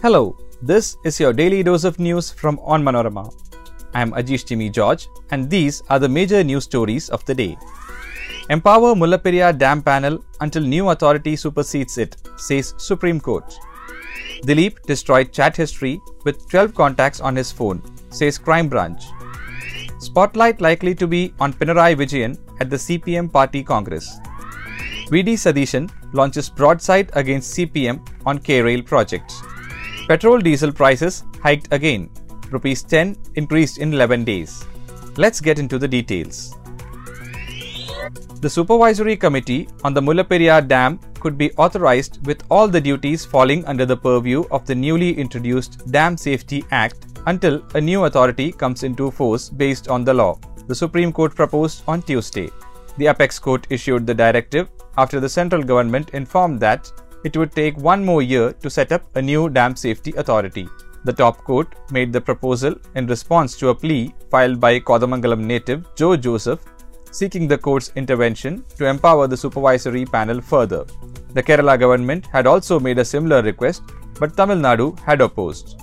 Hello, this is your daily dose of news from Onmanorama. I am Ajish Jimmy George, and these are the major news stories of the day. Empower Mullaperiyar Dam panel until new authority supersedes it, says Supreme Court. Dileep destroyed chat history with 12 contacts on his phone, says Crime Branch. Spotlight likely to be on Pinarayi Vijayan at the CPM Party Congress. VD Satheesan launches broadside against CPM on K-Rail projects. Petrol diesel prices hiked again. Rupees 10 increased in 11 days. Let's get into the details. The Supervisory Committee on the Mullaperiyar Dam could be authorized with all the duties falling under the purview of the newly introduced Dam Safety Act until a new authority comes into force based on the law, the Supreme Court proposed on Tuesday. The Apex Court issued the directive after the central government informed that it would take one more year to set up a new dam safety authority. The top court made the proposal in response to a plea filed by Kothamangalam native Joe Joseph seeking the court's intervention to empower the supervisory panel further. The Kerala government had also made a similar request, but Tamil Nadu had opposed.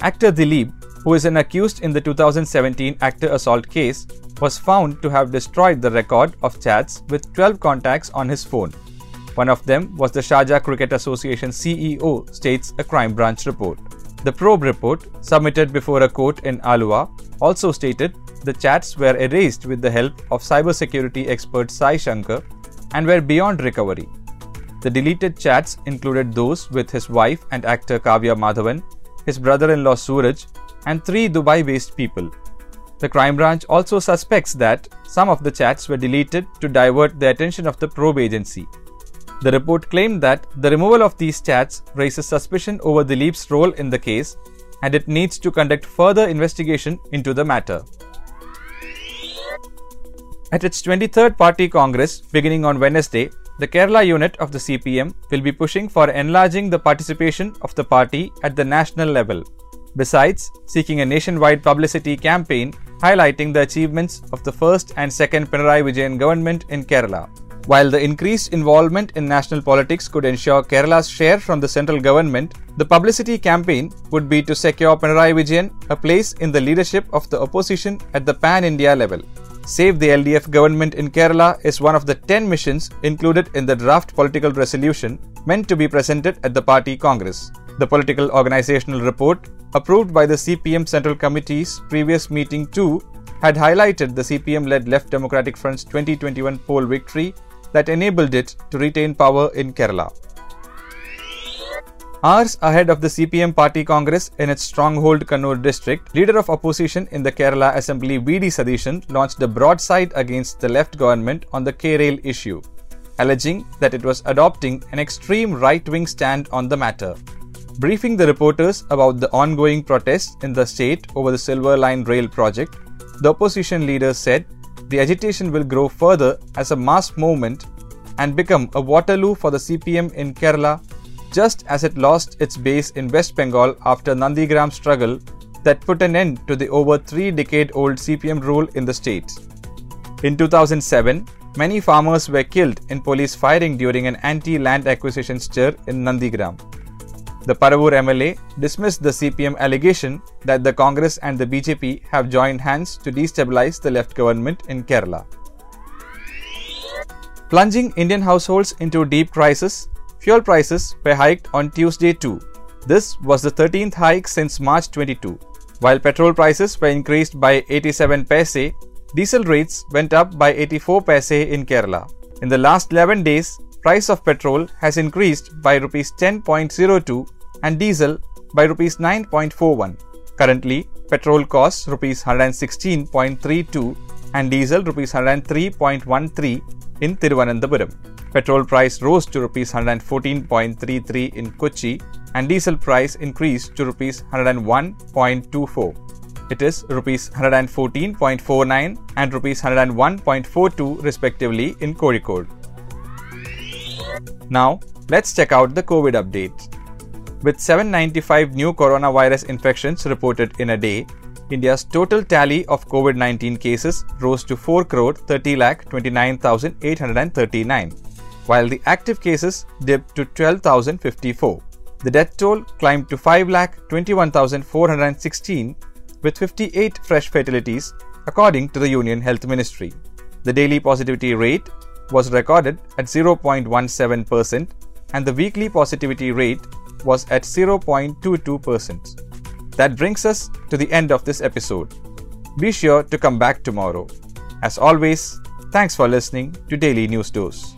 Actor Dileep, who is an accused in the 2017 actor assault case, was found to have destroyed the record of chats with 12 contacts on his phone. One of them was the Sharjah Cricket Association CEO, states a crime branch report. The probe report, submitted before a court in Aluva, also stated the chats were erased with the help of cybersecurity expert Sai Shankar and were beyond recovery. The deleted chats included those with his wife and actor Kavya Madhavan, his brother in law Suraj, and three Dubai based people. The crime branch also suspects that some of the chats were deleted to divert the attention of the probe agency. The report claimed that the removal of these chats raises suspicion over the Dileep's role in the case and it needs to conduct further investigation into the matter. At its 23rd Party Congress beginning on Wednesday, the Kerala unit of the CPM will be pushing for enlarging the participation of the party at the national level. Besides, seeking a nationwide publicity campaign highlighting the achievements of the first and second Pinarayi Vijayan government in Kerala. While the increased involvement in national politics could ensure Kerala's share from the central government, the publicity campaign would be to secure Pinarayi Vijayan a place in the leadership of the opposition at the pan India level. Save the LDF government in Kerala is one of the 10 missions included in the draft political resolution meant to be presented at the party congress. The political organizational report approved by the CPM Central Committee's previous meeting too, had highlighted the CPM led Left Democratic Front's 2021 poll victory that enabled it to retain power in Kerala. Hours ahead of the CPM party congress in its stronghold Kannur district, leader of opposition in the Kerala Assembly VD Satheesan launched a broadside against the left government on the K-Rail issue, alleging that it was adopting an extreme right-wing stand on the matter. Briefing the reporters about the ongoing protests in the state over the Silver Line rail project, the opposition leader said the agitation will grow further as a mass movement and become a Waterloo for the CPM in Kerala, just as it lost its base in West Bengal after Nandigram struggle that put an end to the over three decade old CPM rule in the state. In 2007, many farmers were killed in police firing during an anti land acquisition stir in Nandigram. The Paravur MLA dismissed the CPM allegation that the Congress and the BJP have joined hands to destabilize the left government in Kerala. Plunging Indian households into deep crisis, fuel prices were hiked on Tuesday too. This was the 13th hike since March 22. While petrol prices were increased by 87 paise, diesel rates went up by 84 paise in Kerala. In the last 11 days, price of petrol has increased by rupees 10.02 and diesel by rupees 9.41. Currently, petrol costs rupees 116.32 and diesel rupees 103.13 in Thiruvananthapuram. Petrol price rose to rupees 114.33 in Kochi and diesel price increased to rupees 101.24. It is rupees 114.49 and rupees 101.42 respectively in Kozhikode. Now, let's check out the COVID update. With 795 new coronavirus infections reported in a day, India's total tally of COVID 19 cases rose to 4 crore 30 lakh 29,839, while the active cases dipped to 12,054. The death toll climbed to 5,21,416 with 58 fresh fatalities according to the Union Health Ministry. The daily positivity rate was recorded at 0.17% and the weekly positivity rate was at 0.22%. That brings us to the end of this episode. Be sure to come back tomorrow. As always, thanks for listening to Daily News Dose.